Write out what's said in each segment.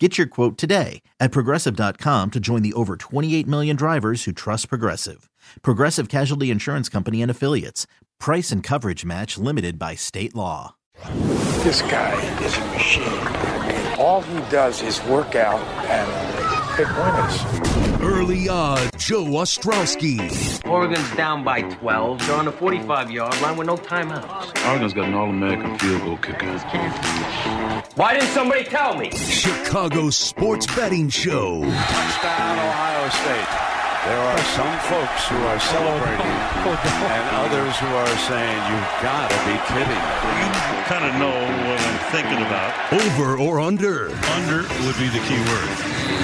Get your quote today at progressive.com to join the over 28 million drivers who trust Progressive. Progressive Casualty Insurance Company and Affiliates. Price and coverage match limited by state law. This guy is a machine. All he does is work out and pick winners. Early odds, Joe Ostrowski. Oregon's down by 12. They're on the 45 yard line with no timeouts. Oregon's got an All American field goal kicker. Why didn't somebody tell me? Chicago Sports Betting Show. Touchdown, Ohio State. There are some folks who are celebrating and others who are saying, You've got to be kidding. You kind of know what I'm thinking about. Over or under? Under would be the key word.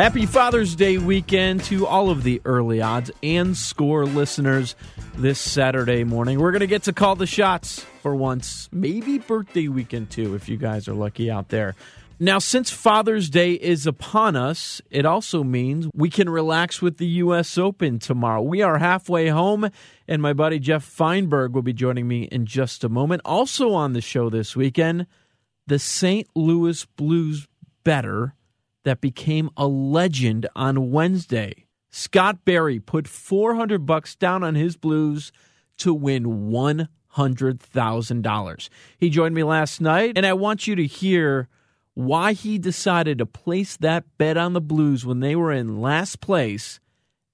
Happy Father's Day weekend to all of the early odds and score listeners this Saturday morning. We're going to get to call the shots for once, maybe birthday weekend too, if you guys are lucky out there. Now, since Father's Day is upon us, it also means we can relax with the U.S. Open tomorrow. We are halfway home, and my buddy Jeff Feinberg will be joining me in just a moment. Also on the show this weekend, the St. Louis Blues better that became a legend on Wednesday. Scott Berri put 400 bucks down on his Blues to win $100,000. He joined me last night and I want you to hear why he decided to place that bet on the Blues when they were in last place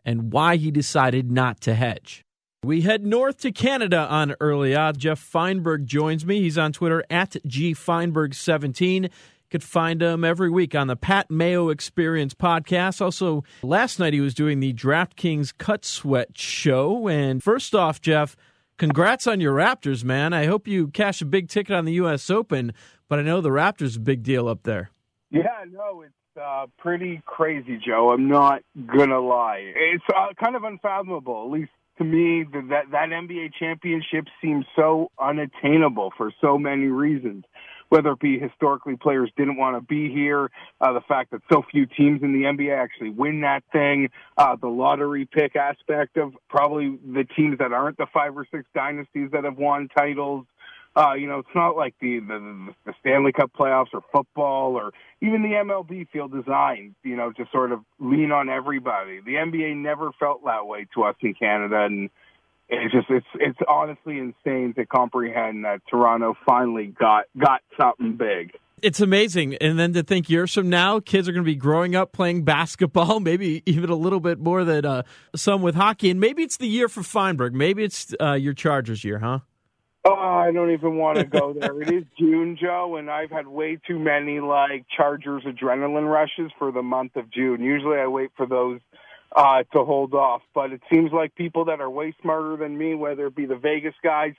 and why he decided not to hedge. We head north to Canada on early odds. Jeff Feinberg joins me. He's on Twitter at gfeinberg17 could find him every week on the Pat Mayo Experience podcast. Also, last night he was doing the DraftKings Cut Sweat show. And first off, Jeff, congrats on your Raptors, man. I hope you cash a big ticket on the U.S. Open, but I know the Raptors a big deal up there. Yeah, no, it's uh, pretty crazy, Joe. I'm not gonna lie. It's uh, kind of unfathomable, at least to me. That that NBA championship seems so unattainable for so many reasons whether it be historically players didn't want to be here, uh, the fact that so few teams in the NBA actually win that thing, uh, the lottery pick aspect of probably the teams that aren't the five or six dynasties that have won titles. Uh, you know, it's not like the, the the Stanley Cup playoffs or football or even the MLB feel designed, you know, to sort of lean on everybody. The NBA never felt that way to us in Canada, and it's just it's it's honestly insane to comprehend that Toronto finally got got something big. It's amazing, and then to think years from now, kids are going to be growing up playing basketball, maybe even a little bit more than uh, some with hockey, and maybe it's the year for Feinberg. Maybe it's uh, your Chargers year, huh? Oh, I don't even want to go there. it is June, Joe, and I've had way too many like Chargers adrenaline rushes for the month of June. Usually, I wait for those uh, to hold off. But it seems like people that are way smarter than me, whether it be the Vegas guys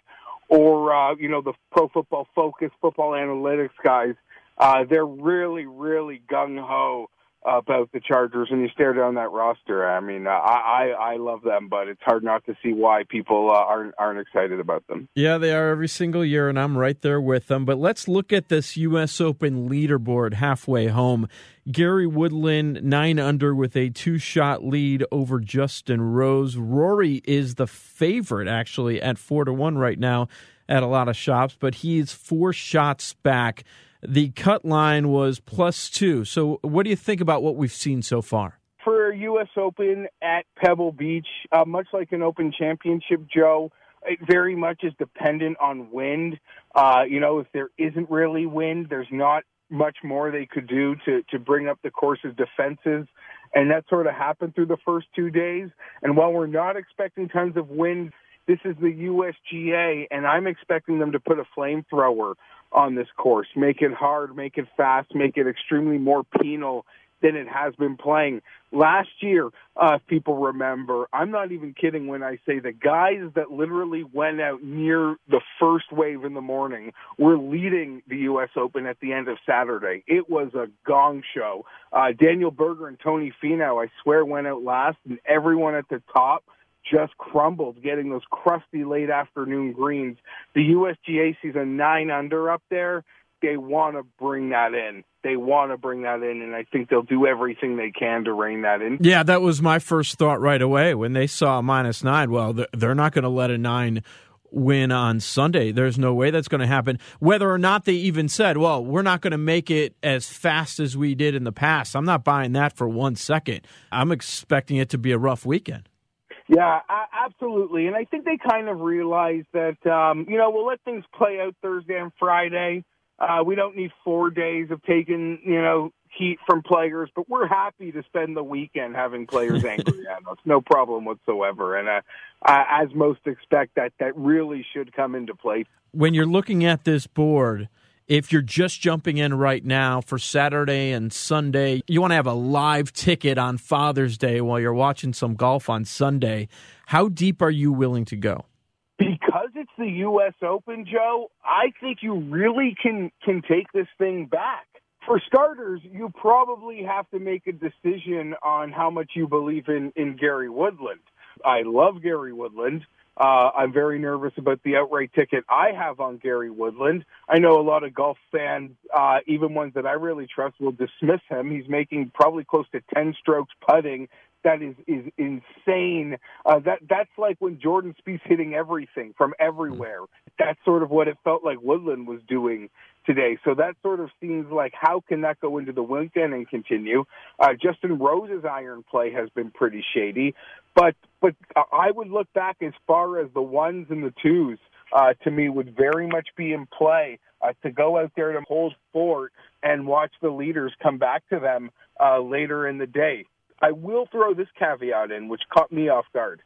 or uh, you know the Pro Football Focus, Football Analytics guys, uh, they're really, really gung ho about the Chargers, and you stare down that roster. I mean, uh, I, I I love them, but it's hard not to see why people uh, aren't aren't excited about them. Yeah, they are every single year, and I'm right there with them. But let's look at this U.S. Open leaderboard halfway home. Gary Woodland nine under with a two shot lead over Justin Rose. Rory is the favorite actually at four to one right now at a lot of shops, but he's four shots back the cut line was plus two. So, what do you think about what we've seen so far? For U.S. Open at Pebble Beach, uh, much like an Open Championship, Joe, it very much is dependent on wind. Uh, you know, if there isn't really wind, there's not much more they could do to to bring up the course's defenses, and that sort of happened through the first two days. And while we're not expecting tons of wind, this is the USGA, and I'm expecting them to put a flamethrower on this course. Make it hard, make it fast, make it extremely more penal than it has been playing. Last year, uh, if people remember, I'm not even kidding when I say the guys that literally went out near the first wave in the morning were leading the U.S. Open at the end of Saturday. It was a gong show. Uh, Daniel Berger and Tony Finau, I swear, went out last, and everyone at the top just crumbled getting those crusty late afternoon greens. The USGA sees a nine under up there. They want to bring that in. They want to bring that in, and I think they'll do everything they can to rein that in. Yeah, that was my first thought right away when they saw a minus nine. Well, they're not going to let a nine win on Sunday. There's no way that's going to happen. Whether or not they even said, well, we're not going to make it as fast as we did in the past. I'm not buying that for one second. I'm expecting it to be a rough weekend. Yeah, absolutely. And I think they kind of realize that, um, you know, we'll let things play out Thursday and Friday. Uh, we don't need four days of taking, you know, heat from players, but we're happy to spend the weekend having players angry at us. No problem whatsoever. And uh, uh, as most expect, that that really should come into play. When you're looking at this board, if you're just jumping in right now for Saturday and Sunday, you want to have a live ticket on Father's Day while you're watching some golf on Sunday. How deep are you willing to go? Because it's the U.S. Open, Joe, I think you really can can take this thing back. For starters, you probably have to make a decision on how much you believe in in Gary Woodland. I love Gary Woodland. Uh, I'm very nervous about the outright ticket I have on Gary Woodland. I know a lot of golf fans, uh, even ones that I really trust, will dismiss him. He's making probably close to 10 strokes putting. That is is insane. Uh, that that's like when Jordan Spieth's hitting everything from everywhere. That's sort of what it felt like Woodland was doing today. So that sort of seems like how can that go into the weekend and continue? Uh, Justin Rose's iron play has been pretty shady, but but I would look back as far as the ones and the twos. Uh, to me, would very much be in play uh, to go out there to hold fort and watch the leaders come back to them uh, later in the day. I will throw this caveat in, which caught me off guard.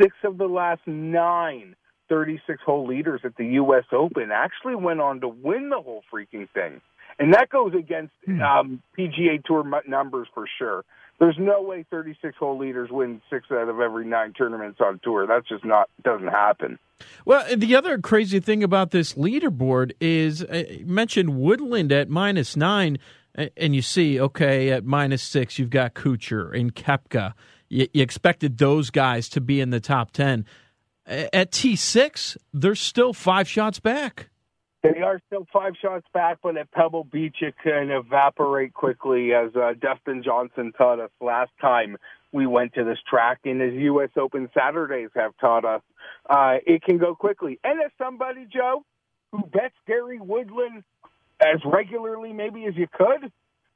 Six of the last nine 36 hole leaders at the U.S. Open actually went on to win the whole freaking thing. And that goes against hmm. um, PGA Tour numbers for sure. There's no way 36 hole leaders win six out of every nine tournaments on tour. That's just not doesn't happen. Well, the other crazy thing about this leaderboard is uh, mentioned Woodland at minus nine, and you see, okay, at minus six, you've got Kuchar and Koepka. You, you expected those guys to be in the top 10 at T6, they're still five shots back. They are still five shots back, but at Pebble Beach, it can evaporate quickly, as uh, Dustin Johnson taught us last time we went to this track, and as U.S. Open Saturdays have taught us, uh, it can go quickly. And as somebody, Joe, who bets Gary Woodland as regularly maybe as you could,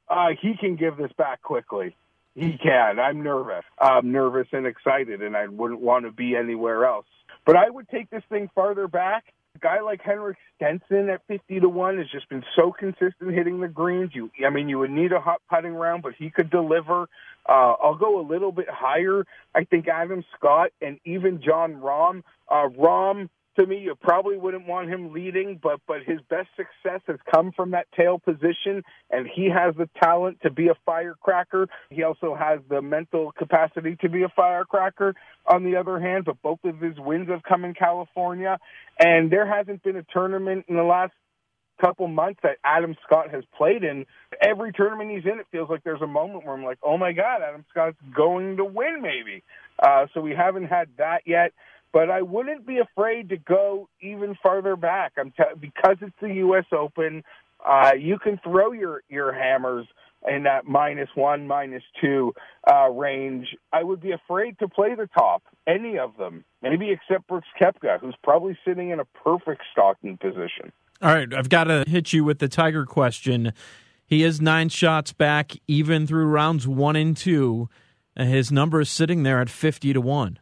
uh, he can give this back quickly. He can. I'm nervous. I'm nervous and excited, and I wouldn't want to be anywhere else. But I would take this thing farther back. A guy like Henrik Stenson at 50 to 1 has just been so consistent hitting the greens. You, I mean, you would need a hot putting round, but he could deliver. Uh, I'll go a little bit higher. I think Adam Scott and even Jon Rahm. Uh, Rahm to me, you probably wouldn't want him leading, but but his best success has come from that tail position, and he has the talent to be a firecracker. He also has the mental capacity to be a firecracker. On the other hand, but both of his wins have come in California, and there hasn't been a tournament in the last couple months that Adam Scott has played in. Every tournament he's in, it feels like there's a moment where I'm like, oh my God, Adam Scott's going to win maybe. Uh, so we haven't had that yet but I wouldn't be afraid to go even farther back. I'm t- because it's the U.S. Open. Uh, you can throw your your hammers in that minus one, minus two uh, range. I would be afraid to play the top, any of them, maybe except Brooks Koepka, who's probably sitting in a perfect stalking position. All right, I've got to hit you with the Tiger question. He is nine shots back, even through rounds one and two. His number is sitting there at fifty to one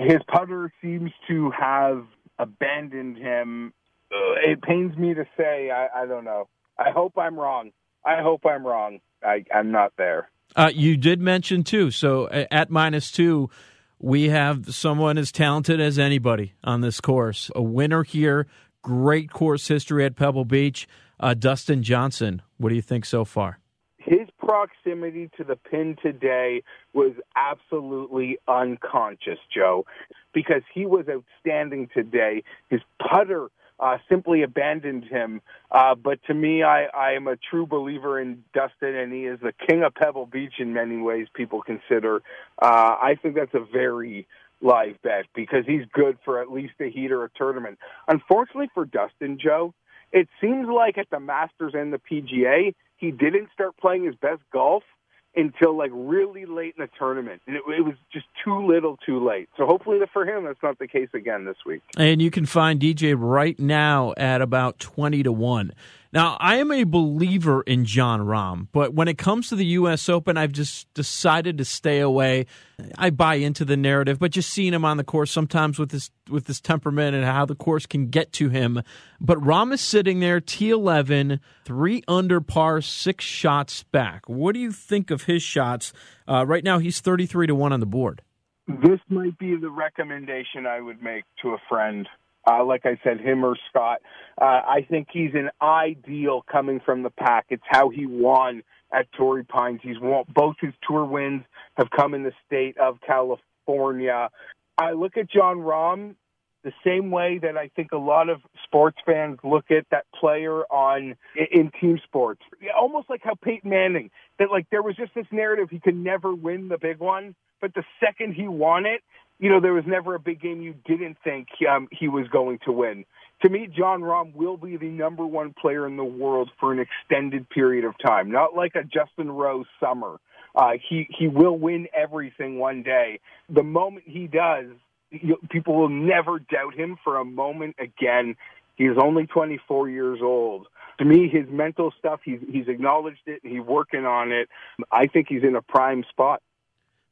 his putter seems to have abandoned him. Uh, it pains me to say. I, I don't know. I hope I'm wrong. I hope I'm wrong. I, I'm not there. Uh, you did mention too. So at minus two, we have someone as talented as anybody on this course. A winner here great course history at Pebble Beach. Uh, Dustin Johnson, what do you think so far? His proximity to the pin today was absolutely unconscious, Joe, because he was outstanding today. His putter uh, simply abandoned him. Uh, but to me, I, I am a true believer in Dustin, and he is the king of Pebble Beach in many ways. People consider. Uh, I think that's a very live bet because he's good for at least a heat or a tournament. Unfortunately for Dustin, Joe, it seems like at the Masters and the PGA, he didn't start playing his best golf until like really late in the tournament. And it, it, was just too little too late. So hopefully for him, that's not the case again this week. And you can find DJ right now at about 20 to 1. Now, I am a believer in Jon Rahm, but when it comes to the U.S. Open, I've just decided to stay away. I buy into the narrative, but just seeing him on the course sometimes with this with this temperament and how the course can get to him. But Rahm is sitting there, T11, three under par, six shots back. What do you think of his shots? Uh, right now, he's 33 to 1 on the board. This might be the recommendation I would make to a friend uh, like I said, him or Scott. Uh, I think he's an ideal coming from the pack. It's how he won at Torrey Pines. He's won, both his tour wins have come in the state of California. I look at Jon Rahm the same way that I think a lot of sports fans look at that player on in team sports, almost like how Peyton Manning that like there was just this narrative he could never win the big one, but the second he won it, you know, there was never a big game you didn't think um, he was going to win. To me, Jon Rahm will be the number one player in the world for an extended period of time, not like a Justin Rose summer. Uh, he he will win everything one day. The moment he does, people will never doubt him for a moment again. He is only 24 years old. To me, his mental stuff, he's he's acknowledged it. He's working on it. I think he's in a prime spot.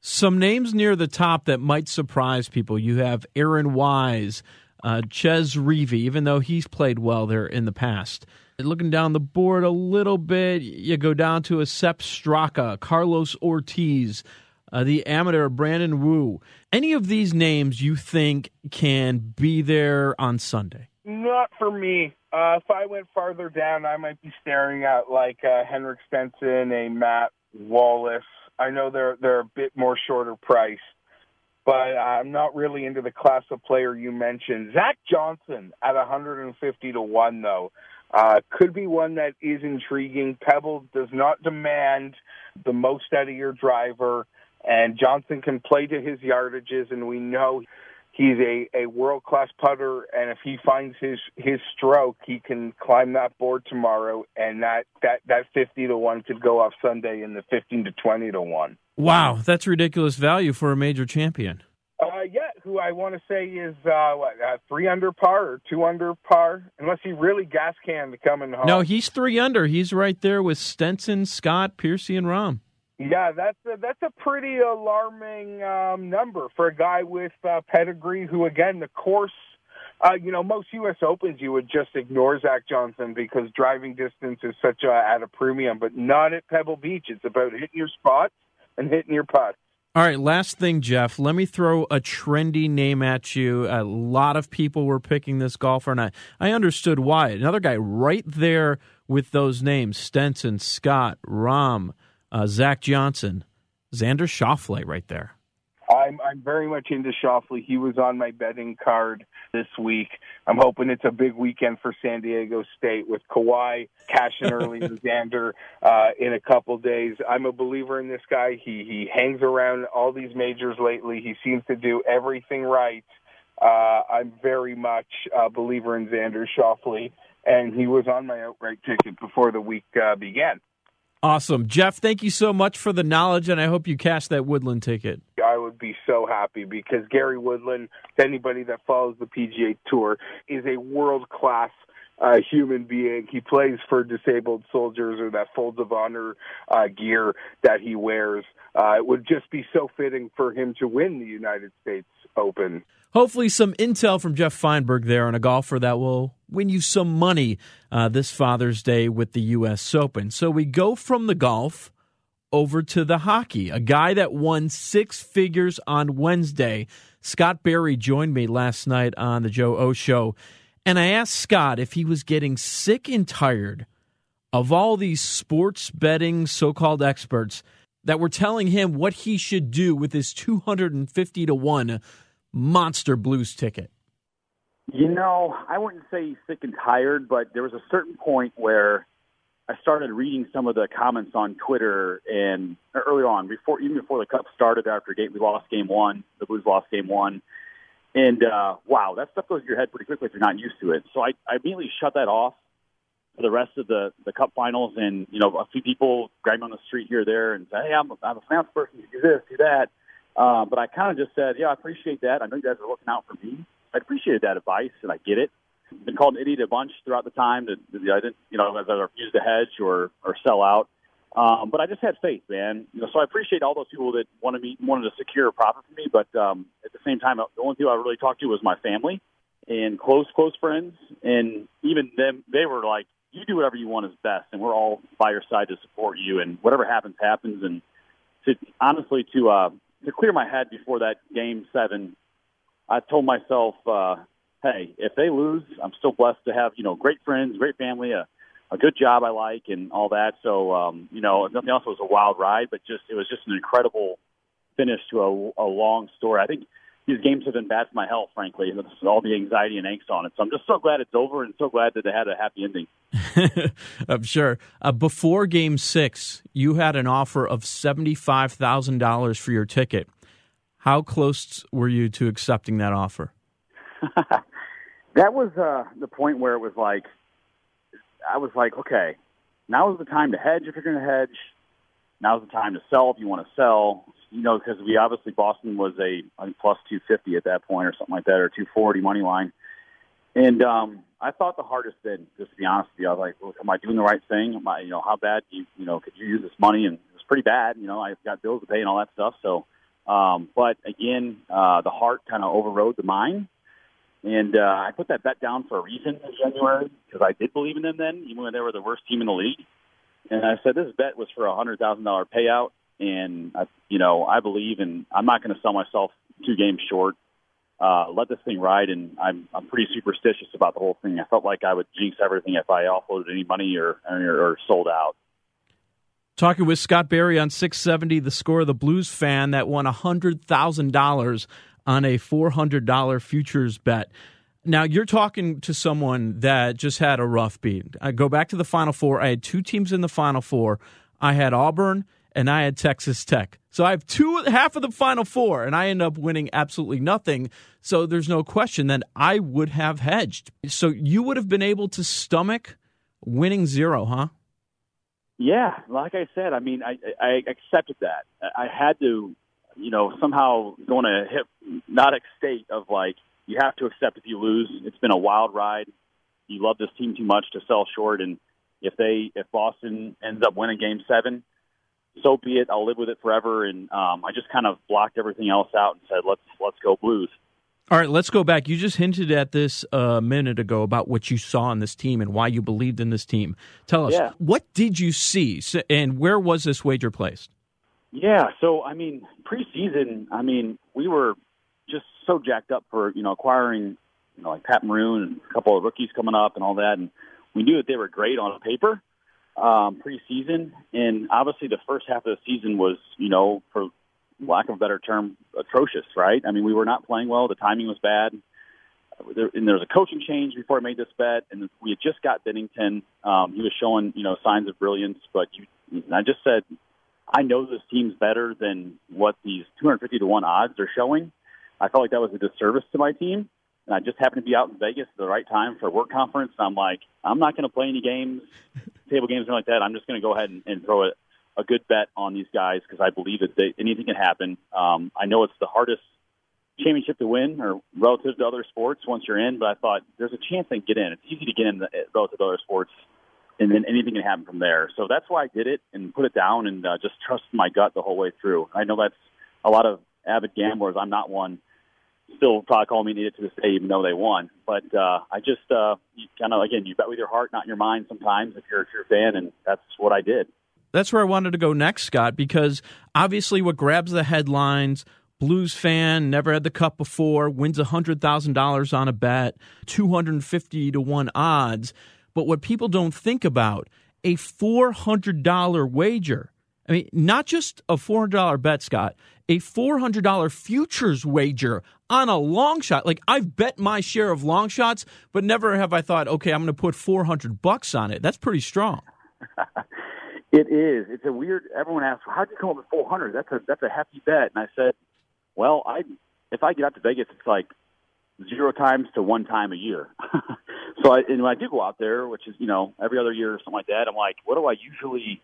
Some names near the top that might surprise people. You have Aaron Wise, uh, Chez Reavie, even though he's played well there in the past. Looking down the board a little bit, you go down to a Sepp Straka, Carlos Ortiz, uh, the amateur Brandon Wu. Any of these names you think can be there on Sunday? Not for me. Uh, if I went farther down, I might be staring at like uh, Henrik Stenson, a Matt Wallace, I know they're they're a bit more shorter priced, but I'm not really into the class of player you mentioned. Zach Johnson at 150 to one though. Uh, could be one that is intriguing. Pebble does not demand the most out of your driver, and Johnson can play to his yardages, and we know he's a, a world class putter, and if he finds his his stroke, he can climb that board tomorrow, and that that that fifty to one could go off Sunday in the fifteen to twenty to one. Wow, that's ridiculous value for a major champion. Uh, yeah, who I want to say is uh, what uh, three under par or two under par, unless he really gas can to coming home. No, he's three under. He's right there with Stenson, Scott, Piercy, and Rahm. Yeah, that's a, that's a pretty alarming um, number for a guy with uh, pedigree. Who, again, the course, uh, you know, most U.S. Opens you would just ignore Zach Johnson because driving distance is such a, at a premium, but not at Pebble Beach. It's about hitting your spots and hitting your putts. All right, last thing, Jeff. Let me throw a trendy name at you. A lot of people were picking this golfer, and I, I understood why. Another guy right there with those names Stenson, Scott, Rahm uh, Zach Johnson, Xander Schauffele right there. I'm I'm very much into Schauffele. He was on my betting card this week. I'm hoping it's a big weekend for San Diego State with Kawhi cashing early and Xander uh, in a couple days. I'm a believer in this guy. He he hangs around all these majors lately. He seems to do everything right. Uh, I'm very much a believer in Xander Schauffele, and he was on my outright ticket before the week uh, began. Awesome. Jeff, thank you so much for the knowledge, and I hope you cash that Woodland ticket. I would be so happy because Gary Woodland, to anybody that follows the PGA Tour, is a world class uh, human being. He plays for disabled soldiers or that Folds of Honor uh, gear that he wears. Uh, it would just be so fitting for him to win the United States Open. Hopefully, some intel from Jeff Feinberg there on a golfer that will win you some money uh, this Father's Day with the U.S. Open. So we go from the golf over to the hockey. A guy that won six figures on Wednesday. Scott Berri joined me last night on the Joe O Show. And I asked Scott if he was getting sick and tired of all these sports betting so called experts that were telling him what he should do with his 250 to 1 monster blues ticket. You know, I wouldn't say sick and tired, but there was a certain point where I started reading some of the comments on Twitter and early on, before even before the Cup started, after game we lost game one, the Blues lost game one, and uh, wow, that stuff goes to your head pretty quickly if you're not used to it. So I, I immediately shut that off for the rest of the the Cup finals, and you know, a few people grab me on the street here or there and say, "Hey, I'm a, I'm a finance person. You do this, do that." Uh, but I kind of just said, "Yeah, I appreciate that. I know you guys are looking out for me. I appreciated that advice, and I get it." been called an idiot a bunch throughout the time that, that I didn't, you know, as I refused to hedge or or sell out. Um, but I just had faith, man. You know, so I appreciate all those people that wanted me wanted to secure a profit for me. But um, at the same time, the only people I really talked to was my family and close close friends, and even them. They were like, "You do whatever you want is best, and we're all by your side to support you, and whatever happens, happens." And to honestly, to uh, to clear my head before that game seven, I told myself. Uh, hey, if they lose, I'm still blessed to have you know great friends, great family, a, a good job I like, and all that. So um, you know, nothing else It was a wild ride, but just it was just an incredible finish to a, a long story. I think these games have been bad for my health, frankly, all the anxiety and angst on it. So I'm just so glad it's over, and so glad that they had a happy ending. I'm sure. Uh, before Game Six, you had an offer of seventy five thousand dollars for your ticket. How close were you to accepting that offer? that was uh, the point where it was like, I was like, okay, now is the time to hedge if you're going to hedge. Now's the time to sell if you want to sell. You know, because we obviously Boston was a I think plus two fifty at that point or something like that, or two forty money line. And um, I thought the hardest thing, just to be honest with you, I was like, well, am I doing the right thing? Am I, you know, how bad you, you know, could you use this money? And it was pretty bad. You know, I've got bills to pay and all that stuff. So, um, but again, uh, the heart kind of overrode the mind. And uh, I put that bet down for a reason in January because I did believe in them then, even when they were the worst team in the league. And I said this bet was for a hundred thousand dollar payout, and I, you know I believe, and I'm not going to sell myself two games short. Uh, let this thing ride, and I'm I'm pretty superstitious about the whole thing. I felt like I would jinx everything if I offloaded any money or or, or sold out. Talking with Scott Berri on 670, the score of the Blues fan that won $100,000 on a $400 futures bet. Now, you're talking to someone that just had a rough beat. I go back to the Final Four. I had two teams in the Final Four. I had Auburn and I had Texas Tech. So I have two half of the Final Four, and I end up winning absolutely nothing. So there's no question that I would have hedged. So you would have been able to stomach winning zero, huh? Yeah, like I said, I mean, I, I accepted that. I had to you know, somehow go to hypnotic state of like, you have to accept if you lose. It's been a wild ride. You love this team too much to sell short. And if they, if Boston ends up winning game seven, so be it. I'll live with it forever. And um, I just kind of blocked everything else out and said, let's, let's go Blues. All right, let's go back. You just hinted at this a minute ago about what you saw in this team and why you believed in this team. Tell us, yeah. what did you see and where was this wager placed? Yeah, so I mean, preseason, I mean, we were just so jacked up for you know acquiring, you know, like Pat Maroon and a couple of rookies coming up and all that, and we knew that they were great on paper um, preseason, and obviously the first half of the season was, you know, for lack of a better term, atrocious, right? I mean, we were not playing well. The timing was bad. And there was a coaching change before I made this bet, and we had just got Binnington. Um, he was showing, you know, signs of brilliance, but you, I just said, I know this team's better than what these 250 to 1 odds are showing. I felt like that was a disservice to my team. And I just happened to be out in Vegas at the right time for a work conference. And I'm like, I'm not going to play any games, table games, or like that. I'm just going to go ahead and, and throw a, a good bet on these guys because I believe that they, anything can happen. Um, I know it's the hardest championship to win or relative to other sports once you're in, but I thought there's a chance they can get in. It's easy to get in the, relative to other sports and then anything can happen from there. So that's why I did it and put it down and uh, just trust my gut the whole way through. I know that's a lot of avid gamblers. I'm not one. Still probably call me idiot to this day, even though they won. But uh, I just uh, kind of again, you bet with your heart, not your mind. Sometimes, if you're a fan, and that's what I did. That's where I wanted to go next, Scott, because obviously what grabs the headlines Blues fan, never had the cup before, wins $100,000 on a bet, 250 to 1 odds. But what people don't think about, a $400 wager. I mean, not just a $400 bet, Scott, a $400 futures wager on a long shot. Like I've bet my share of long shots, but never have I thought, okay, I'm going to put 400 bucks on it. That's pretty strong. it is. It's a weird. Everyone asks, "How'd you come up with 400?" That's a that's a hefty bet. And I said, "Well, I if I get out to Vegas, it's like zero times to one time a year. so I, and when I do go out there, which is you know every other year or something like that, I'm like, what do I usually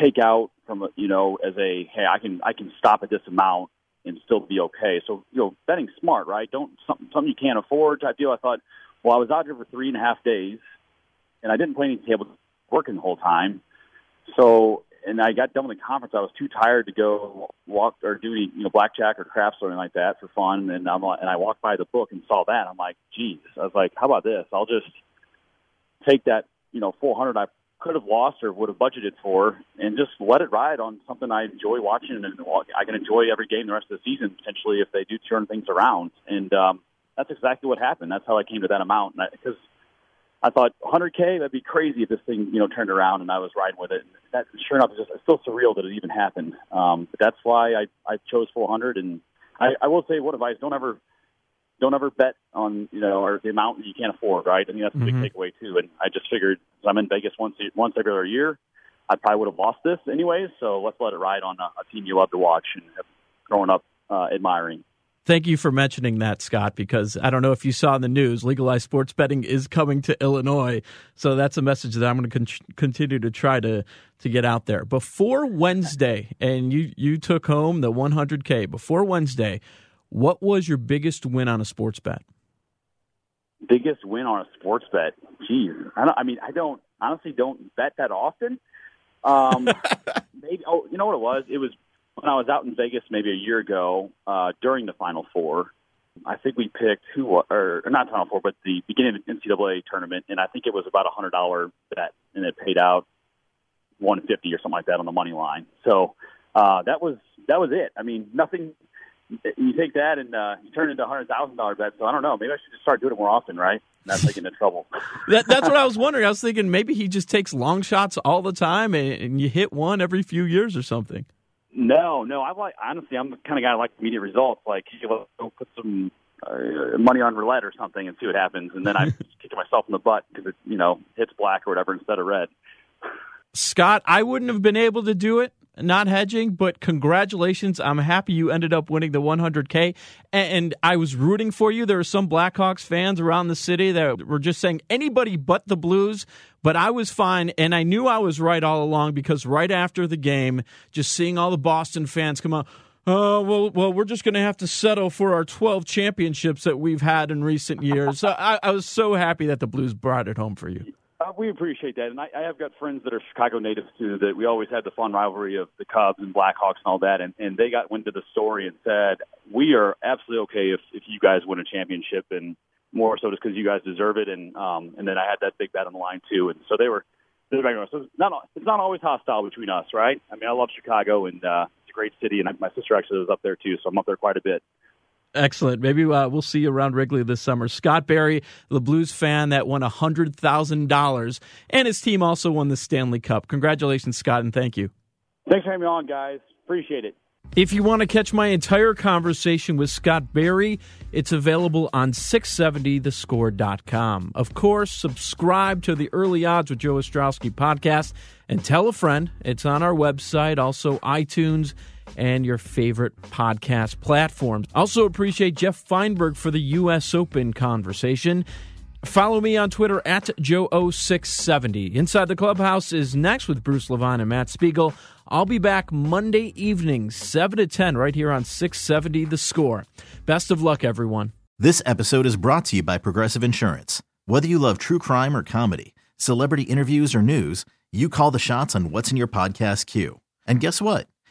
take out from a, you know as a hey I can I can stop at this amount and still be okay. So you know betting smart, right? Don't something something you can't afford type deal. I thought, well, I was out there for three and a half days, and I didn't play any table working the whole time. So and I got done with the conference. I was too tired to go walk or do any, you know blackjack or craps or anything like that for fun. And I'm and I walked by the book and saw that. I'm like, geez. I was like, how about this? I'll just take that you know 400 I could have lost or would have budgeted for, and just let it ride on something I enjoy watching, and I can enjoy every game the rest of the season potentially if they do turn things around. And um, that's exactly what happened. That's how I came to that amount because I thought 100K that'd be crazy if this thing you know turned around and I was riding with it. And that sure enough, it's just it's still surreal that it even happened. Um, but that's why I I chose 400. And I, I will say, what advice? Don't ever don't ever bet on you know or the amount that you can't afford. Right? I mean that's a big mm-hmm. takeaway too. And I just figured I'm in Vegas once once every other year. I probably would have lost this anyways. So let's let it ride on a, a team you love to watch and have grown up uh, admiring. Thank you for mentioning that, Scott, because I don't know if you saw in the news, legalized sports betting is coming to Illinois. So that's a message that I'm going to con- continue to try to, to get out there. Before Wednesday, and you, you took home the 100K, before Wednesday, what was your biggest win on a sports bet? Biggest win on a sports bet? Geez. I, don't, I mean, I don't, honestly don't bet that often. Um, maybe, oh, you know what it was? It was when I was out in Vegas maybe a year ago uh, during the Final Four, I think we picked who or not Final Four, but the beginning of the NCAA tournament, and I think it was about a hundred dollar bet, and it paid out one fifty or something like that on the money line. So uh, that was that was it. I mean, nothing. You take that and uh, you turn it into a hundred thousand dollar bet. So I don't know. Maybe I should just start doing it more often, right? Not taking into trouble. that, that's what I was wondering. I was thinking maybe he just takes long shots all the time, and, and you hit one every few years or something. No, no. I like honestly, I'm the kind of guy I like immediate results. Like, you know, go put some uh, money on roulette or something and see what happens, and then I kick myself in the butt because it, you know, hits black or whatever instead of red. Scott, I wouldn't have been able to do it not hedging, but congratulations. I'm happy you ended up winning the 100K. And I was rooting for you. There were some Blackhawks fans around the city that were just saying anybody but the Blues, but I was fine. And I knew I was right all along because right after the game, just seeing all the Boston fans come out, Oh, well, well, we're just going to have to settle for our 12 championships that we've had in recent years. I, I was so happy that the Blues brought it home for you. Uh, we appreciate that, and I, I have got friends that are Chicago natives too. That we always had the fun rivalry of the Cubs and Blackhawks and all that, and, and they got wind of the story and said we are absolutely okay if if you guys win a championship, and more so just because you guys deserve it. And um, and then I had that big bet on the line too, and so they were. So it's not it's not always hostile between us, right? I mean, I love Chicago, and uh, it's a great city, and my sister actually was up there too, so I'm up there quite a bit. Excellent. Maybe uh, we'll see you around Wrigley this summer. Scott Berri, the Blues fan that won $100,000, and his team also won the Stanley Cup. Congratulations, Scott, and thank you. Thanks for having me on, guys. Appreciate it. If you want to catch my entire conversation with Scott Berri, it's available on 670thescore.com. Of course, subscribe to the Early Odds with Joe Ostrowski podcast and tell a friend. It's on our website, also iTunes and your favorite podcast platforms. Also appreciate Jeff Feinberg for the U.S. Open conversation. Follow me on Twitter at Joe0670. Inside the Clubhouse is next with Bruce Levine and Matt Spiegel. I'll be back Monday evening, 7 to 10, right here on 670 The Score. Best of luck, everyone. This episode is brought to you by Progressive Insurance. Whether you love true crime or comedy, celebrity interviews or news, you call the shots on what's in your podcast queue. And guess what?